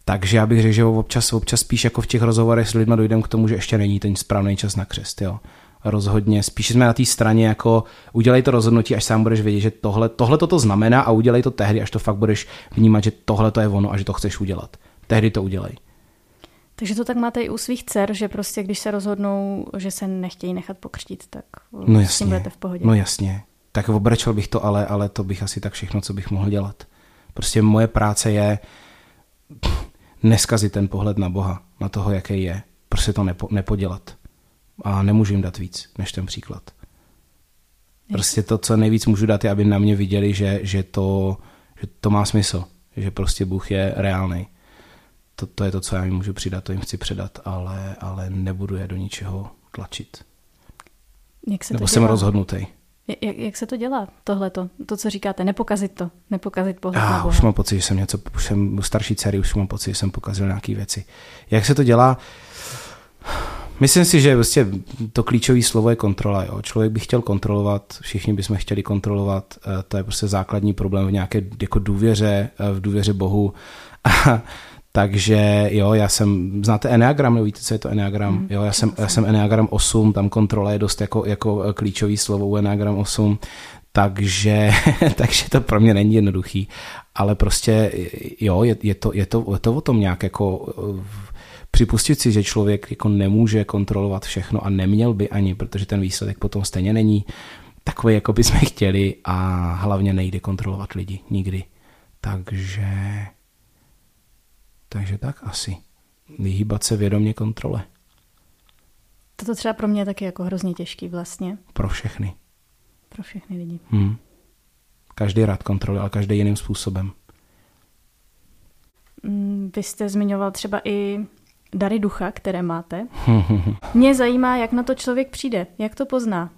Speaker 3: Takže já bych řekl, že občas, občas spíš jako v těch rozhovorech s lidmi dojdeme k tomu, že ještě není ten správný čas na křest. Jo. Rozhodně. Spíš jsme na té straně jako udělej to rozhodnutí, až sám budeš vědět, že tohle, tohle to znamená a udělej to tehdy, až to fakt budeš vnímat, že tohle to je ono a že to chceš udělat. Tehdy to udělej.
Speaker 4: Takže to tak máte i u svých dcer, že prostě když se rozhodnou, že se nechtějí nechat pokřtít, tak
Speaker 3: no jasně, s tím
Speaker 4: budete v pohodě.
Speaker 3: No jasně. Tak obrečel bych to, ale, ale to bych asi tak všechno, co bych mohl dělat. Prostě moje práce je neskazit ten pohled na Boha, na toho, jaký je. Prostě to nepo, nepodělat. A nemůžu jim dát víc, než ten příklad. Prostě to, co nejvíc můžu dát, je, aby na mě viděli, že, že, to, že to má smysl. Že prostě Bůh je reálný. To, to je to, co já jim můžu přidat, to jim chci předat, ale, ale nebudu je do ničeho tlačit.
Speaker 4: Jak se
Speaker 3: Nebo
Speaker 4: to
Speaker 3: jsem rozhodnutý.
Speaker 4: Jak, jak se to dělá, tohleto? To, co říkáte, nepokazit to, nepokazit pohled já, na Boha.
Speaker 3: Už mám pocit, že jsem něco, už jsem u starší dcery, už mám pocit, že jsem pokazil nějaké věci. Jak se to dělá? Myslím si, že vlastně to klíčové slovo je kontrola. Jo. Člověk by chtěl kontrolovat, všichni bychom chtěli kontrolovat, eh, to je prostě základní problém v nějaké jako důvěře, eh, v důvěře Bohu. Takže jo, já jsem, znáte Enneagram, nebo víte, co je to Enneagram? Mm, jo, já jsem, já jsem Enneagram 8, tam kontrola je dost jako, jako klíčový slovo u Enneagram 8, takže, [laughs] takže to pro mě není jednoduchý, ale prostě jo, je, je, to, je, to, je to o tom nějak jako připustit si, že člověk jako nemůže kontrolovat všechno a neměl by ani, protože ten výsledek potom stejně není takový, jako bychom chtěli a hlavně nejde kontrolovat lidi, nikdy. Takže takže tak asi. Vyhýbat se vědomě kontrole.
Speaker 4: Toto třeba pro mě je taky jako hrozně těžký vlastně.
Speaker 3: Pro všechny.
Speaker 4: Pro všechny lidi.
Speaker 3: Hmm. Každý rád kontroluje, ale každý jiným způsobem.
Speaker 4: Mm, vy jste zmiňoval třeba i dary ducha, které máte. [laughs] Mě zajímá, jak na to člověk přijde, jak to pozná.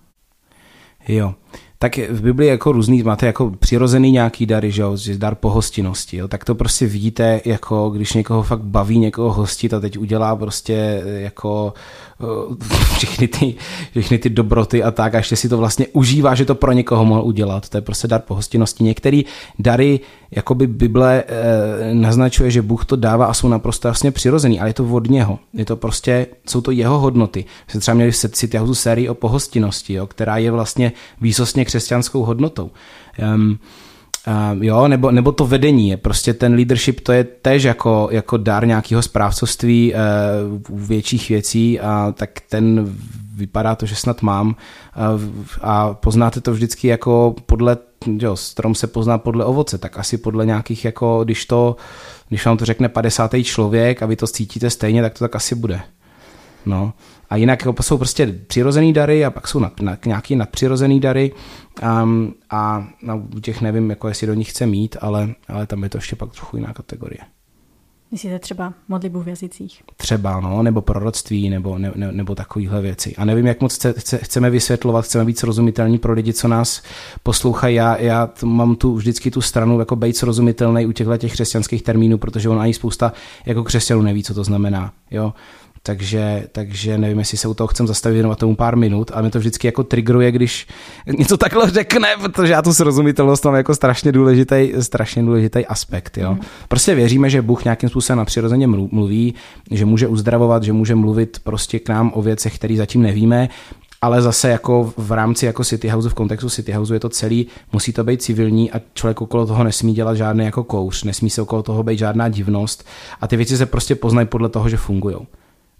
Speaker 3: Jo, tak v Biblii jako různý, máte jako přirozený nějaký dary, že jo, že dar pohostinnosti, jo, tak to prostě vidíte, jako když někoho fakt baví někoho hostit a teď udělá prostě jako uh, [laughs] všechny ty, všechny ty dobroty a tak a ještě si to vlastně užívá, že to pro někoho mohl udělat, to je prostě dar pohostinnosti. Některý dary, jakoby Bible eh, naznačuje, že Bůh to dává a jsou naprosto jasně přirozený, ale je to od něho. Je to prostě, jsou to jeho hodnoty. Jsme třeba měli v City sérii o pohostinnosti, jo, která je vlastně výsostně křesťanskou hodnotou. Um, Uh, jo, nebo, nebo to vedení je prostě ten leadership, to je tež jako, jako dar nějakého správcovství uh, větších věcí a tak ten vypadá to, že snad mám uh, a poznáte to vždycky jako podle, jo, strom se pozná podle ovoce, tak asi podle nějakých jako, když to, když vám to řekne 50. člověk a vy to cítíte stejně, tak to tak asi bude. No. A jinak jako jsou prostě přirozený dary a pak jsou nad, nad, nějaký nadpřirozený dary um, a no, u těch nevím, jako jestli do nich chce mít, ale, ale tam je to ještě pak trochu jiná kategorie.
Speaker 4: Myslíte třeba modlibu v jazycích?
Speaker 3: Třeba, no, nebo proroctví, nebo, ne, ne, nebo takovéhle věci. A nevím, jak moc chce, chce, chceme vysvětlovat, chceme být srozumitelní pro lidi, co nás poslouchají. Já, já t- mám tu vždycky tu stranu jako být srozumitelný u těchto těch křesťanských termínů, protože on ani spousta jako křesťanů neví, co to znamená. Jo? Takže, takže nevím, jestli se u toho chcem zastavit věnovat tomu pár minut, ale mě to vždycky jako triggeruje, když něco takhle řekne, protože já tu srozumitelnost mám jako strašně důležitý, strašně důležitý aspekt. Jo. Mm. Prostě věříme, že Bůh nějakým způsobem napřirozeně mluví, že může uzdravovat, že může mluvit prostě k nám o věcech, které zatím nevíme, ale zase jako v rámci jako City House, v kontextu City House je to celý, musí to být civilní a člověk okolo toho nesmí dělat žádný jako kouř, nesmí se okolo toho být žádná divnost a ty věci se prostě poznají podle toho, že fungují.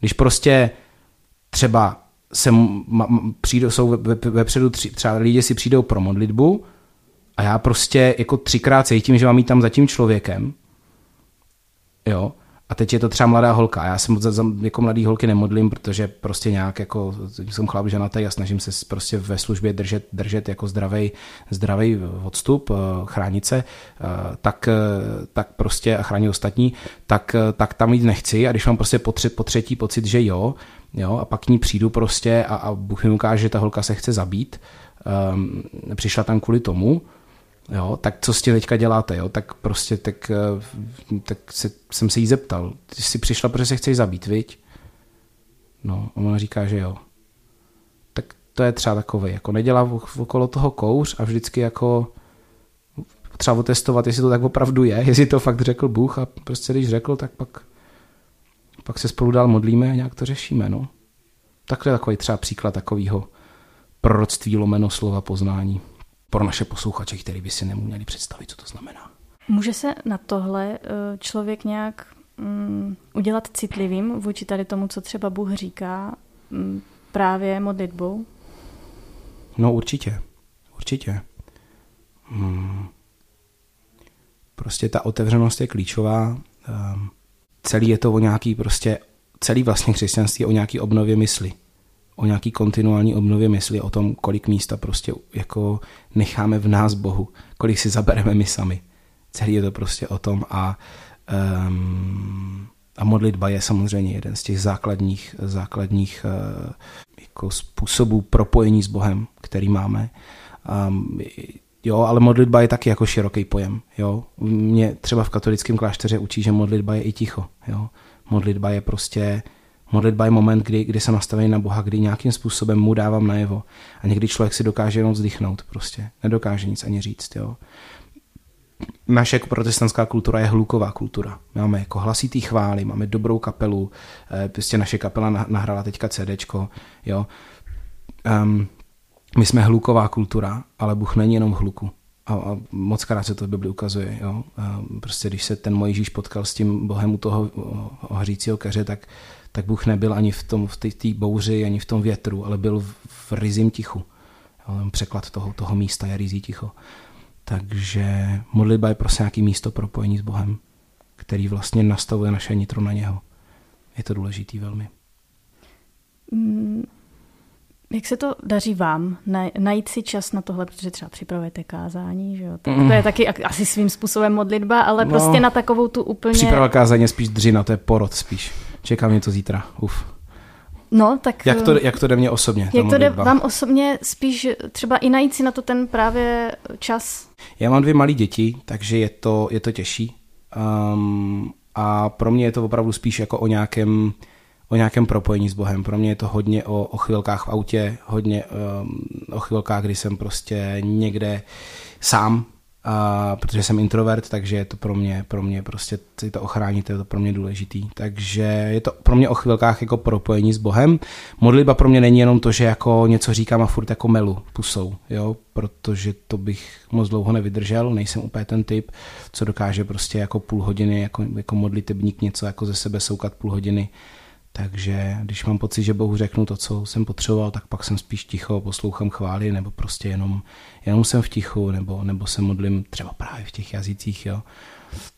Speaker 3: Když prostě třeba se přijdou, jsou vepředu tři, třeba lidi si přijdou pro modlitbu a já prostě jako třikrát cítím, že mám jít tam za tím člověkem, jo, a teď je to třeba mladá holka. Já se za, za, jako mladý holky nemodlím, protože prostě nějak jako jsem chlap ženatý a snažím se prostě ve službě držet, držet jako zdravý, zdravý odstup, eh, chránit se, eh, tak, eh, tak prostě a chránit ostatní, tak, tak tam jít nechci a když mám prostě po, tři, po třetí pocit, že jo, jo, a pak k ní přijdu prostě a, a Bůh mi ukáže, že ta holka se chce zabít, um, přišla tam kvůli tomu, jo, tak co s tím teďka děláte, jo, tak prostě tak, eh, tak se, jsem se jí zeptal, ty jsi přišla, protože se chceš zabít, viď? No, ona říká, že jo. Tak to je třeba takový, jako nedělá okolo toho kouř a vždycky jako třeba otestovat, jestli to tak opravdu je, [laughs] jestli to fakt řekl Bůh a prostě když řekl, tak pak, pak se spolu dál modlíme a nějak to řešíme, no. Takhle takový třeba příklad takového proroctví lomeno slova poznání pro naše posluchače, který by si neměli představit, co to znamená.
Speaker 4: Může se na tohle eh, člověk nějak um, udělat citlivým vůči tady tomu, co třeba Bůh říká um, právě modlitbou?
Speaker 3: No určitě, určitě. Hmm. Prostě ta otevřenost je klíčová. Um, celý je to o nějaký prostě, celý vlastně křesťanství je o nějaký obnově mysli o nějaký kontinuální obnově mysli, o tom, kolik místa prostě jako necháme v nás Bohu, kolik si zabereme my sami. Celý je to prostě o tom a, um, a modlitba je samozřejmě jeden z těch základních, základních uh, jako způsobů propojení s Bohem, který máme. Um, jo, ale modlitba je taky jako široký pojem. Jo. Mě třeba v katolickém klášteře učí, že modlitba je i ticho. Jo. Modlitba je prostě Modlitba je moment, kdy, kdy jsem nastavený na Boha, kdy nějakým způsobem mu dávám najevo. A někdy člověk si dokáže jenom vzdychnout prostě. Nedokáže nic ani říct, jo. Naše protestantská kultura je hluková kultura. Máme jako hlasitý chvály, máme dobrou kapelu, eh, prostě naše kapela nahrála teďka CDčko, jo. Um, my jsme hluková kultura, ale Bůh není jenom hluku. A, a moc krát se to v Bibli ukazuje. Jo? A prostě když se ten Mojžíš potkal s tím Bohem u toho hořícího keře, tak tak Bůh nebyl ani v tom v bouři, ani v tom větru, ale byl v, v rizím tichu. Překlad toho, toho místa je rizí ticho. Takže modlitba je prostě nějaký místo propojení s Bohem, který vlastně nastavuje naše nitro na něho. Je to důležitý velmi.
Speaker 4: Mm, jak se to daří vám najít si čas na tohle, protože třeba připravujete kázání, že jo? Tak to je taky asi svým způsobem modlitba, ale no, prostě na takovou tu úplně...
Speaker 3: Příprava kázání je spíš dřina, to je porod spíš. Čeká mě to zítra. Uf.
Speaker 4: No, tak...
Speaker 3: Jak to, jak to jde mě osobně?
Speaker 4: Jak to jde vám osobně spíš třeba i najít si na to ten právě čas?
Speaker 3: Já mám dvě malé děti, takže je to, je to těžší. Um, a pro mě je to opravdu spíš jako o nějakém, o nějakém propojení s Bohem. Pro mě je to hodně o, o chvilkách v autě, hodně um, o chvilkách, kdy jsem prostě někde sám, a protože jsem introvert, takže je to pro mě, pro mě prostě si to je to pro mě důležitý. Takže je to pro mě o chvilkách jako propojení s Bohem. Modlitba pro mě není jenom to, že jako něco říkám a furt jako melu pusou, jo, protože to bych moc dlouho nevydržel, nejsem úplně ten typ, co dokáže prostě jako půl hodiny jako, jako modlitebník něco jako ze sebe soukat půl hodiny takže když mám pocit, že Bohu řeknu to, co jsem potřeboval, tak pak jsem spíš ticho, poslouchám chvály, nebo prostě jenom, jenom jsem v tichu, nebo, nebo se modlím třeba právě v těch jazycích, jo.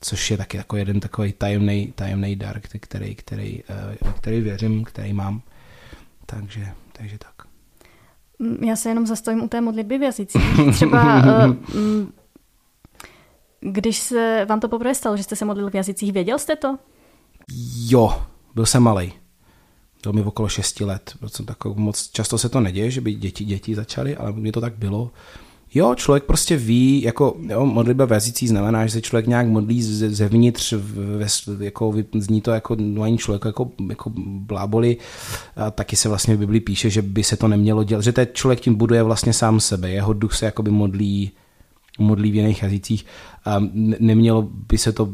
Speaker 3: Což je taky jako jeden takový tajemný, tajemný dar, který, který, eh, který věřím, který mám. Takže, takže tak.
Speaker 4: Mm, já se jenom zastavím u té modlitby v jazycích. [laughs] Třeba uh, když se vám to poprvé stalo, že jste se modlil v jazycích, věděl jste to?
Speaker 3: Jo, byl jsem malý bylo mi okolo 6 let. Jsem takový, moc často se to neděje, že by děti, děti začaly, ale mně to tak bylo. Jo, člověk prostě ví, jako jo, modlitba v jazycích znamená, že se člověk nějak modlí zevnitř, ve, jako zní to jako normální člověk, jako, jako bláboli. A taky se vlastně v Biblii píše, že by se to nemělo dělat, že ten člověk tím buduje vlastně sám sebe, jeho duch se jakoby modlí modlí v jiných jazycích. Nemělo by se to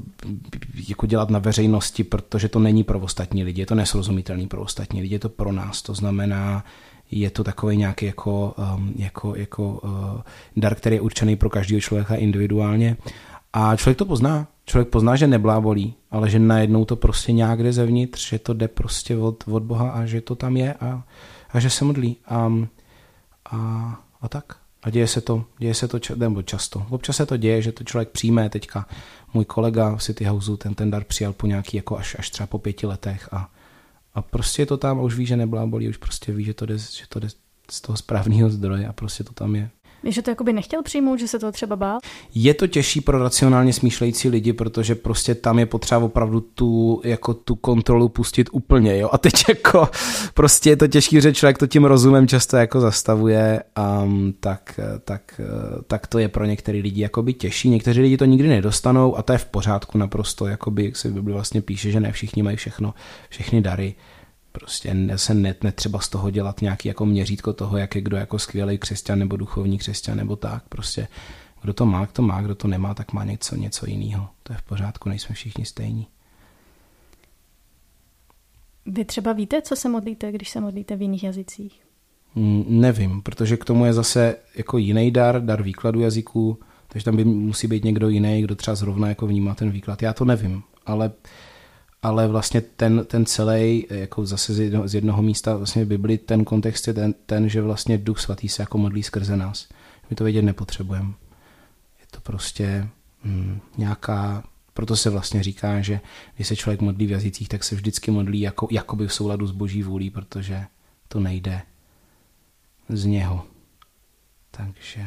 Speaker 3: jako dělat na veřejnosti, protože to není pro ostatní lidi, je to nesrozumitelný pro ostatní lidi, je to pro nás. To znamená, je to takový nějaký jako, um, jako, jako uh, dar, který je určený pro každého člověka individuálně. A člověk to pozná. Člověk pozná, že neblábolí, ale že najednou to prostě nějak jde zevnitř, že to jde prostě od, od Boha a že to tam je a, a že se modlí. A, a, a tak. A děje se to, děje se to nebo často. Občas se to děje, že to člověk přijme. Teďka můj kolega v City Houseu ten, ten dar přijal po nějaký, jako až, až třeba po pěti letech a, a prostě je to tam a už ví, že neblábolí, už prostě ví, že to jde, že to jde z toho správného zdroje a prostě to tam je.
Speaker 4: Že to jakoby nechtěl přijmout, že se to třeba bál?
Speaker 3: Je to těžší pro racionálně smýšlející lidi, protože prostě tam je potřeba opravdu tu, jako tu kontrolu pustit úplně, jo. A teď [laughs] jako prostě je to těžký, že člověk to tím rozumem často jako zastavuje, um, tak, tak, tak to je pro některé lidi jakoby těžší. Někteří lidi to nikdy nedostanou a to je v pořádku naprosto, jakoby, jak se v Bibli vlastně píše, že ne všichni mají všechno, všechny dary Prostě se net, netřeba z toho dělat nějaký jako měřítko toho, jak je kdo jako skvělý křesťan nebo duchovní křesťan nebo tak. Prostě kdo to má, to má, kdo to nemá, tak má něco, něco jiného. To je v pořádku, nejsme všichni stejní.
Speaker 4: Vy třeba víte, co se modlíte, když se modlíte v jiných jazycích?
Speaker 3: Mm, nevím, protože k tomu je zase jako jiný dar, dar výkladu jazyků, takže tam by musí být někdo jiný, kdo třeba zrovna jako vnímá ten výklad. Já to nevím, ale ale vlastně ten, ten celý, jako zase z jednoho, z jednoho místa vlastně Bibli, ten kontext je ten, ten, že vlastně Duch Svatý se jako modlí skrze nás. My to vědět nepotřebujeme. Je to prostě hm, nějaká, proto se vlastně říká, že když se člověk modlí v jazycích, tak se vždycky modlí jako, jakoby v souladu s boží vůlí, protože to nejde z něho. Takže,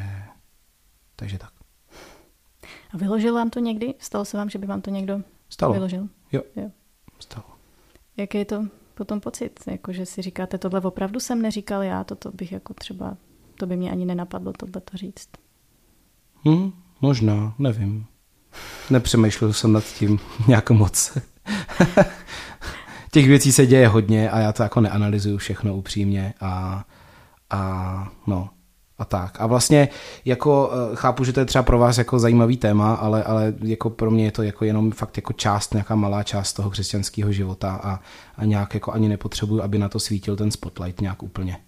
Speaker 3: takže tak.
Speaker 4: A vyložil vám to někdy? Stalo se vám, že by vám to někdo
Speaker 3: Stalo.
Speaker 4: vyložil?
Speaker 3: Jo. jo stalo.
Speaker 4: Jaký je to potom pocit? Jako, že si říkáte, tohle opravdu jsem neříkal já, toto bych jako třeba, to by mě ani nenapadlo tohle to říct.
Speaker 3: Hmm, možná, nevím. Nepřemýšlel jsem nad tím [laughs] nějak moc. [laughs] Těch věcí se děje hodně a já to jako neanalyzuju všechno upřímně a, a no, a tak. A vlastně jako eh, chápu, že to je třeba pro vás jako zajímavý téma, ale, ale jako pro mě je to jako jenom fakt jako část, nějaká malá část toho křesťanského života a, a nějak jako ani nepotřebuju, aby na to svítil ten spotlight nějak úplně.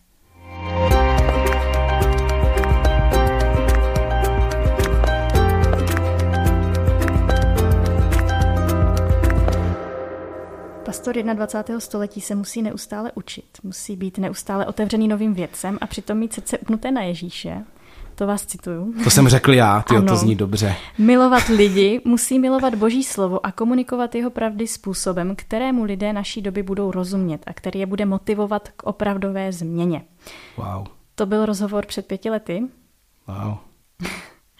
Speaker 4: Pastor 21. století se musí neustále učit, musí být neustále otevřený novým věcem a přitom mít srdce upnuté na Ježíše. To vás cituju.
Speaker 3: To jsem řekl já, ty to zní dobře.
Speaker 4: Milovat lidi, musí milovat Boží slovo a komunikovat jeho pravdy způsobem, kterému lidé naší doby budou rozumět a který je bude motivovat k opravdové změně.
Speaker 3: Wow.
Speaker 4: To byl rozhovor před pěti lety.
Speaker 3: Wow.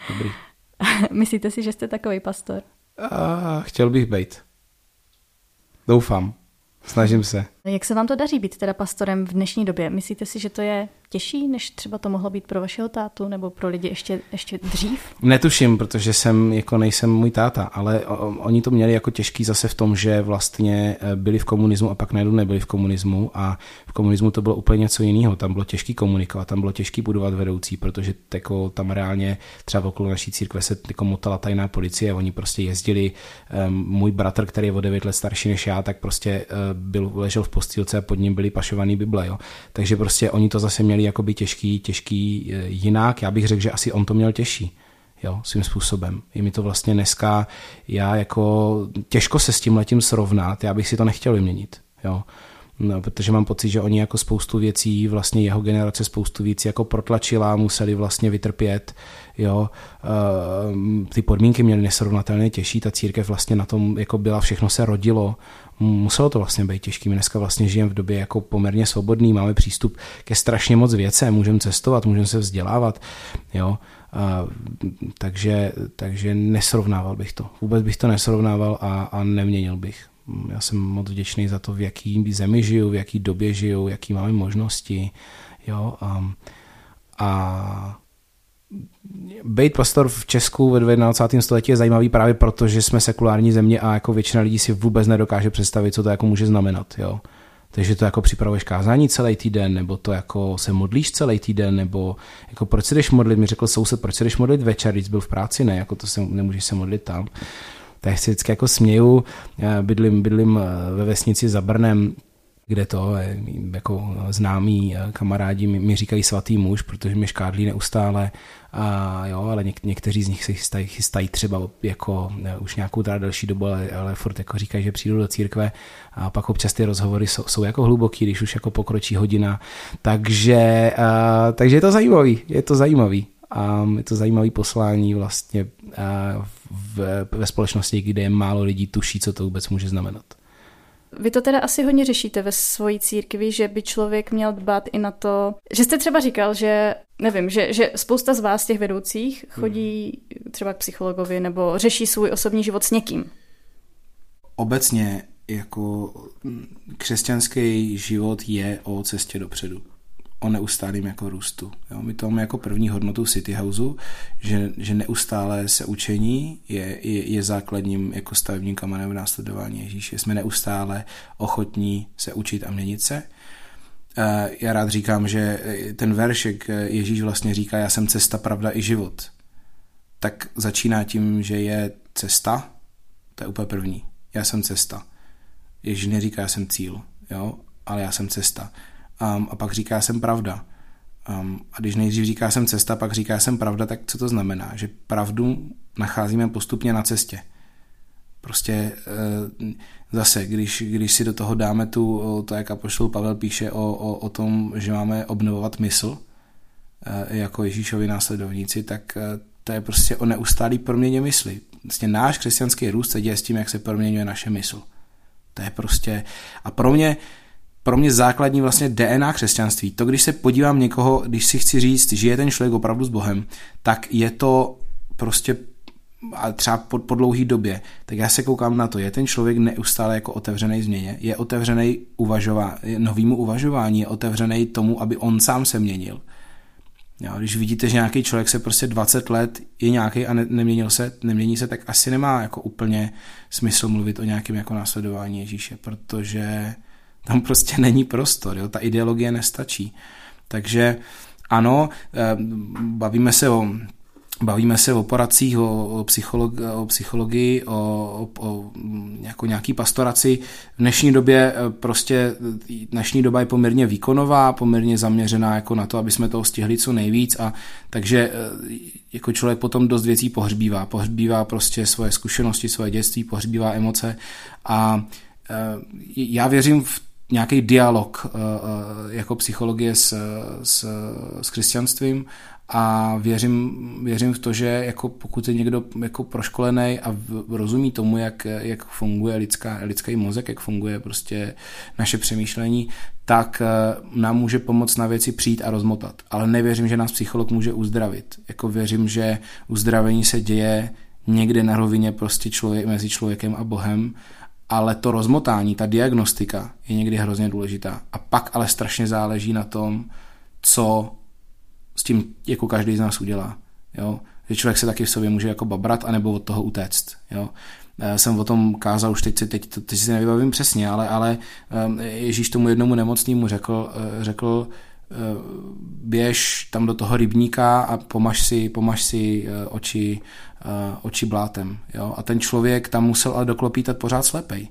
Speaker 3: Dobrý. [laughs]
Speaker 4: Myslíte si, že jste takový pastor?
Speaker 3: A, chtěl bych být. Doufám. Snažím se.
Speaker 4: Jak se vám to daří být teda pastorem v dnešní době? Myslíte si, že to je těžší, než třeba to mohlo být pro vašeho tátu nebo pro lidi ještě, ještě dřív?
Speaker 3: Netuším, protože jsem jako nejsem můj táta, ale oni to měli jako těžký zase v tom, že vlastně eh, byli v komunismu a pak najednou nebyli v komunismu a v komunismu to bylo úplně něco jiného. Tam bylo těžký komunikovat, tam bylo těžký budovat vedoucí, protože jako tam reálně třeba okolo naší církve se jako motala tajná policie, oni prostě jezdili. Um, můj bratr, který je o 9 let starší než já, tak prostě uh, byl, ležel v postýlce a pod ním byly pašovaný Bible. Jo. Takže prostě oni to zase měli jakoby těžký, těžký e, jinak. Já bych řekl, že asi on to měl těžší jo, svým způsobem. Je mi to vlastně dneska, já jako těžko se s tím letím srovnat, já bych si to nechtěl vyměnit, jo. No, protože mám pocit, že oni jako spoustu věcí, vlastně jeho generace spoustu věcí jako protlačila, museli vlastně vytrpět, jo. E, ty podmínky měly nesrovnatelně těžší, ta církev vlastně na tom jako byla, všechno se rodilo, muselo to vlastně být těžké. My dneska vlastně žijeme v době jako poměrně svobodný, máme přístup ke strašně moc věcem, můžeme cestovat, můžeme se vzdělávat, jo. A, takže, takže nesrovnával bych to. Vůbec bych to nesrovnával a, a neměnil bych. Já jsem moc vděčný za to, v jaký zemi žiju, v jaký době žiju, jaký máme možnosti. Jo, a, a být pastor v Česku ve 21. století je zajímavý právě proto, že jsme sekulární země a jako většina lidí si vůbec nedokáže představit, co to jako může znamenat. Jo. Takže to jako připravuješ kázání celý týden, nebo to jako se modlíš celý týden, nebo jako proč se jdeš modlit, mi řekl soused, proč se jdeš modlit večer, když byl v práci, ne, jako to se, nemůžeš se modlit tam. Tak si vždycky jako směju, bydlím, bydlím eh, ve vesnici za Brnem, kde to, jako známí kamarádi mi, mi říkají svatý muž, protože mi škádlí neustále, a jo, ale něk, někteří z nich se chystají, chystají třeba jako ne, už nějakou teda delší dobu, ale, ale furt jako říkají, že přijdou do církve. A pak občas ty rozhovory jsou, jsou jako hluboký, když už jako pokročí hodina, takže, a, takže je to zajímavý, je to zajímavý a je to zajímavý poslání vlastně v, ve společnosti, kde málo lidí tuší, co to vůbec může znamenat.
Speaker 4: Vy to teda asi hodně řešíte ve svojí církvi, že by člověk měl dbát i na to, že jste třeba říkal, že nevím, že, že spousta z vás, těch vedoucích, chodí třeba k psychologovi nebo řeší svůj osobní život s někým.
Speaker 3: Obecně jako křesťanský život je o cestě dopředu o neustálým jako růstu. Jo? My to máme jako první hodnotu City Houseu, že, že neustále se učení je, je, je základním jako stavebním kamenem v následování Ježíše. Jsme neustále ochotní se učit a měnit se. Eh, já rád říkám, že ten veršek eh, Ježíš vlastně říká, já jsem cesta, pravda i život. Tak začíná tím, že je cesta, to je úplně první. Já jsem cesta. Ježíš neříká, já jsem cíl, jo? ale já jsem cesta um, a pak říká jsem pravda. Um, a když nejdřív říká jsem cesta, pak říká jsem pravda, tak co to znamená? Že pravdu nacházíme postupně na cestě. Prostě e, zase, když, když si do toho dáme tu, to jak Apoštol Pavel píše o, o, o tom, že máme obnovovat mysl e, jako Ježíšovi následovníci, tak e, to je prostě o neustálý proměně mysli. Vlastně náš křesťanský růst se děje s tím, jak se proměňuje naše mysl. To je prostě... A pro mě pro mě základní vlastně DNA křesťanství. To, když se podívám někoho, když si chci říct, že je ten člověk opravdu s Bohem, tak je to prostě a třeba po, po dlouhý době, tak já se koukám na to, je ten člověk neustále jako otevřený změně, je otevřený uvažová, novýmu uvažování, je otevřený tomu, aby on sám se měnil. Jo, když vidíte, že nějaký člověk se prostě 20 let je nějaký a ne, neměnil se, nemění se, tak asi nemá jako úplně smysl mluvit o nějakém jako následování Ježíše, protože tam prostě není prostor, jo? ta ideologie nestačí. Takže ano, eh, bavíme se o Bavíme se o poradcích, o, o, psycholog, o psychologii, o, o, o jako nějaký pastoraci. V dnešní době eh, prostě dnešní doba je poměrně výkonová, poměrně zaměřená jako na to, aby jsme toho stihli co nejvíc a takže eh, jako člověk potom dost věcí pohřbívá. Pohřbívá prostě svoje zkušenosti, svoje dětství, pohřbívá emoce a já věřím v nějaký dialog eh, eh, jako psychologie s, s, s křesťanstvím a věřím, věřím v to, že jako pokud je někdo jako proškolený a rozumí tomu, jak, jak funguje lidská, lidský mozek, jak funguje prostě naše přemýšlení, tak eh, nám může pomoct na věci přijít a rozmotat. Ale nevěřím, že nás psycholog může uzdravit. Jako věřím, že uzdravení se děje někde na rovině prostě člověk, mezi člověkem a Bohem ale to rozmotání, ta diagnostika je někdy hrozně důležitá. A pak ale strašně záleží na tom, co s tím jako každý z nás udělá. Jo? Že člověk se taky v sobě může jako babrat, anebo od toho utéct. Jo? Já jsem o tom kázal už teď, teď, teď si nevybavím přesně, ale, ale ehm, Ježíš tomu jednomu nemocnému řekl, eh, řekl eh, běž tam do toho rybníka a pomaž si, pomaž si eh, oči uh, oči blátem. Jo? A ten člověk tam musel ale doklopítat pořád slepej.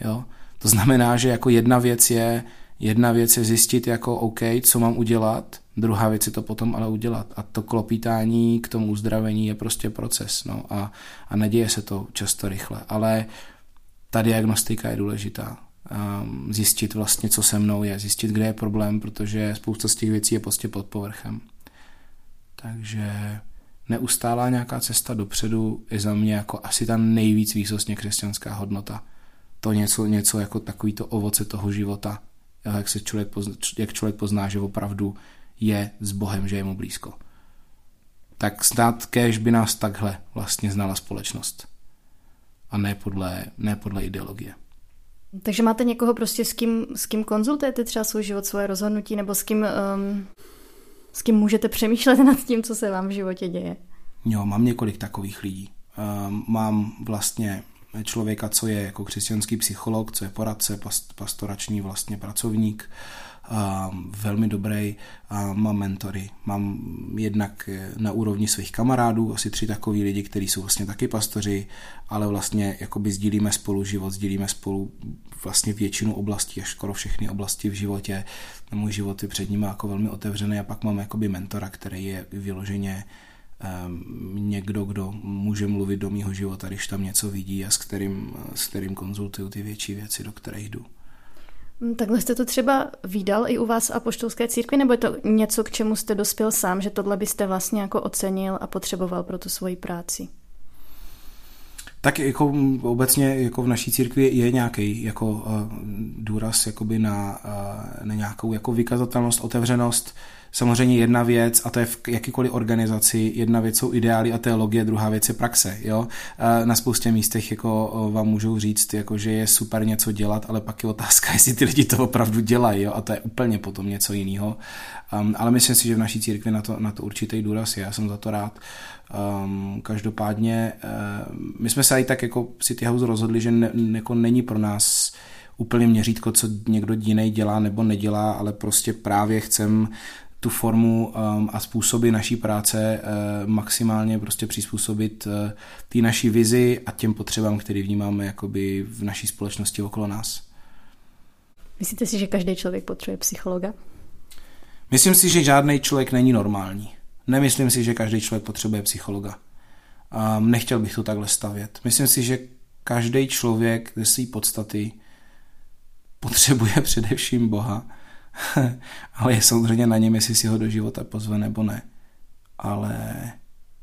Speaker 3: Jo? To znamená, že jako jedna věc je jedna věc je zjistit jako OK, co mám udělat, druhá věc je to potom ale udělat. A to klopítání k tomu uzdravení je prostě proces. No? A, a neděje se to často rychle. Ale ta diagnostika je důležitá. Um, zjistit vlastně, co se mnou je, zjistit, kde je problém, protože spousta z těch věcí je prostě pod povrchem. Takže neustálá nějaká cesta dopředu je za mě jako asi ta nejvíc výsostně křesťanská hodnota. To něco, něco jako takový to ovoce toho života, jak, se člověk pozná, jak člověk pozná, že opravdu je s Bohem, že je mu blízko. Tak snad kež by nás takhle vlastně znala společnost. A ne podle, ne podle ideologie.
Speaker 4: Takže máte někoho prostě s kým, s kým konzultujete třeba svůj život, svoje rozhodnutí, nebo s kým um, s kým můžete přemýšlet nad tím, co se vám v životě děje.
Speaker 3: Jo, mám několik takových lidí. Ehm, mám vlastně člověka, co je jako křesťanský psycholog, co je poradce, pastorační vlastně pracovník, a velmi dobrý a mám mentory. Mám jednak na úrovni svých kamarádů, asi tři takový lidi, kteří jsou vlastně taky pastoři, ale vlastně jakoby sdílíme spolu život, sdílíme spolu vlastně většinu oblastí, až skoro všechny oblasti v životě. Můj život je před nimi jako velmi otevřený a pak mám jakoby mentora, který je vyloženě někdo, kdo může mluvit do mýho života, když tam něco vidí a s kterým, s kterým konzultuju ty větší věci, do kterých jdu.
Speaker 4: Mm, takhle jste to třeba výdal i u vás a poštolské církvi, nebo je to něco, k čemu jste dospěl sám, že tohle byste vlastně jako ocenil a potřeboval pro tu svoji práci?
Speaker 3: Tak jako obecně jako v naší církvi je nějaký jako uh, důraz jakoby na, uh, na nějakou jako vykazatelnost, otevřenost, samozřejmě jedna věc, a to je v jakýkoliv organizaci, jedna věc jsou ideály a teologie, druhá věc je praxe. Jo? Na spoustě místech jako vám můžou říct, jako, že je super něco dělat, ale pak je otázka, [laughs] jestli ty lidi to opravdu dělají, jo? a to je úplně potom něco jiného. Um, ale myslím si, že v naší církvi na to, na to určitý důraz je, já jsem za to rád. Um, každopádně uh, my jsme se i tak jako City House rozhodli, že ne, jako není pro nás úplně měřítko, co někdo jiný dělá nebo nedělá, ale prostě právě chcem tu formu um, a způsoby naší práce uh, maximálně prostě přizpůsobit uh, té naší vizi a těm potřebám, které vnímáme jakoby v naší společnosti okolo nás.
Speaker 4: Myslíte si, že každý člověk potřebuje psychologa?
Speaker 3: Myslím si, že žádný člověk není normální. Nemyslím si, že každý člověk potřebuje psychologa. Um, nechtěl bych to takhle stavět. Myslím si, že každý člověk ze své podstaty potřebuje [laughs] především Boha [laughs] ale je samozřejmě na něm, jestli si ho do života pozve nebo ne. Ale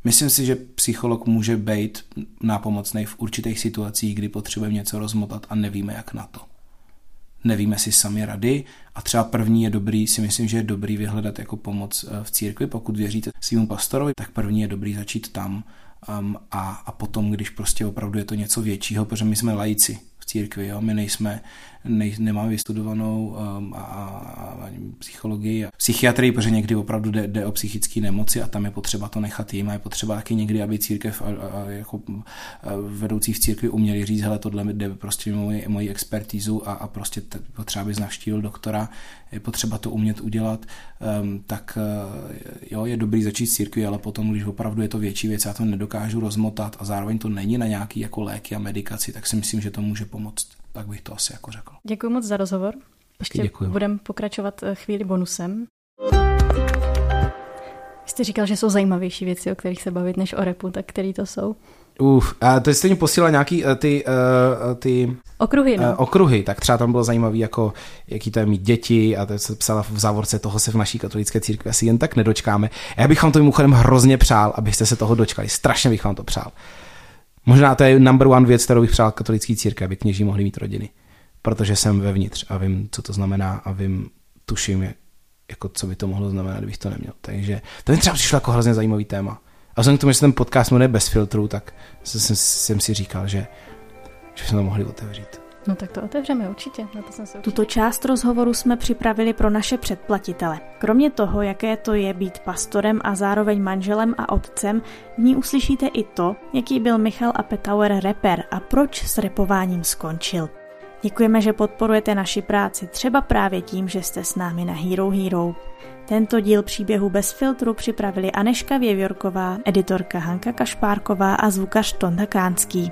Speaker 3: myslím si, že psycholog může být nápomocný v určitých situacích, kdy potřebujeme něco rozmotat a nevíme, jak na to. Nevíme si sami rady a třeba první je dobrý, si myslím, že je dobrý vyhledat jako pomoc eh, v církvi, pokud věříte svým pastorovi, tak první je dobrý začít tam um, a, a potom, když prostě opravdu je to něco většího, protože my jsme lajci, církvi. Jo? My nejsme, nej, nemáme vystudovanou um, a, a, a psychologii a psychiatrii, protože někdy opravdu jde, jde o psychické nemoci a tam je potřeba to nechat jim a je potřeba taky někdy, aby církev a, a, jako vedoucí v církvi uměli říct, hele, tohle jde prostě moji, moji expertízu a, a prostě t- potřeba bys navštívil doktora, je potřeba to umět udělat, um, tak uh, jo, je dobrý začít s církvi, ale potom, když opravdu je to větší věc, já to nedokážu rozmotat a zároveň to není na nějaký jako léky a medikaci, tak si myslím, že to může pomoct. Tak bych to asi jako řekl.
Speaker 4: Děkuji moc za rozhovor. Ještě budeme pokračovat eh, chvíli bonusem. Jste říkal, že jsou zajímavější věci, o kterých se bavit, než o repu, tak který to jsou?
Speaker 3: Uf, a to jste mi posílal nějaký uh, ty, uh, ty
Speaker 4: okruhy, no.
Speaker 3: uh, okruhy, tak třeba tam bylo zajímavý, jako jaký to je mít děti a to se psala v závorce, toho se v naší katolické církvi asi jen tak nedočkáme. Já bych vám to mimochodem hrozně přál, abyste se toho dočkali. Strašně bych vám to přál. Možná to je number one věc, kterou bych přál katolický církvi, aby kněží mohli mít rodiny. Protože jsem vevnitř a vím, co to znamená a vím, tuším, jako co by to mohlo znamenat, kdybych to neměl. Takže to mi třeba přišlo jako hrozně zajímavý téma. A vzhledem k tomu, že ten podcast jmenuje bez filtru, tak jsem, jsem si říkal, že, že jsme to mohli otevřít.
Speaker 4: No tak to otevřeme určitě. Na to jsem se Tuto část rozhovoru jsme připravili pro naše předplatitele. Kromě toho, jaké to je být pastorem a zároveň manželem a otcem, v ní uslyšíte i to, jaký byl Michal Apetauer reper a proč s repováním skončil. Děkujeme, že podporujete naši práci, třeba právě tím, že jste s námi na Hero Hero. Tento díl příběhu bez filtru připravili Aneška Věvjorková, editorka Hanka Kašpárková a zvukař Tonda Kánský.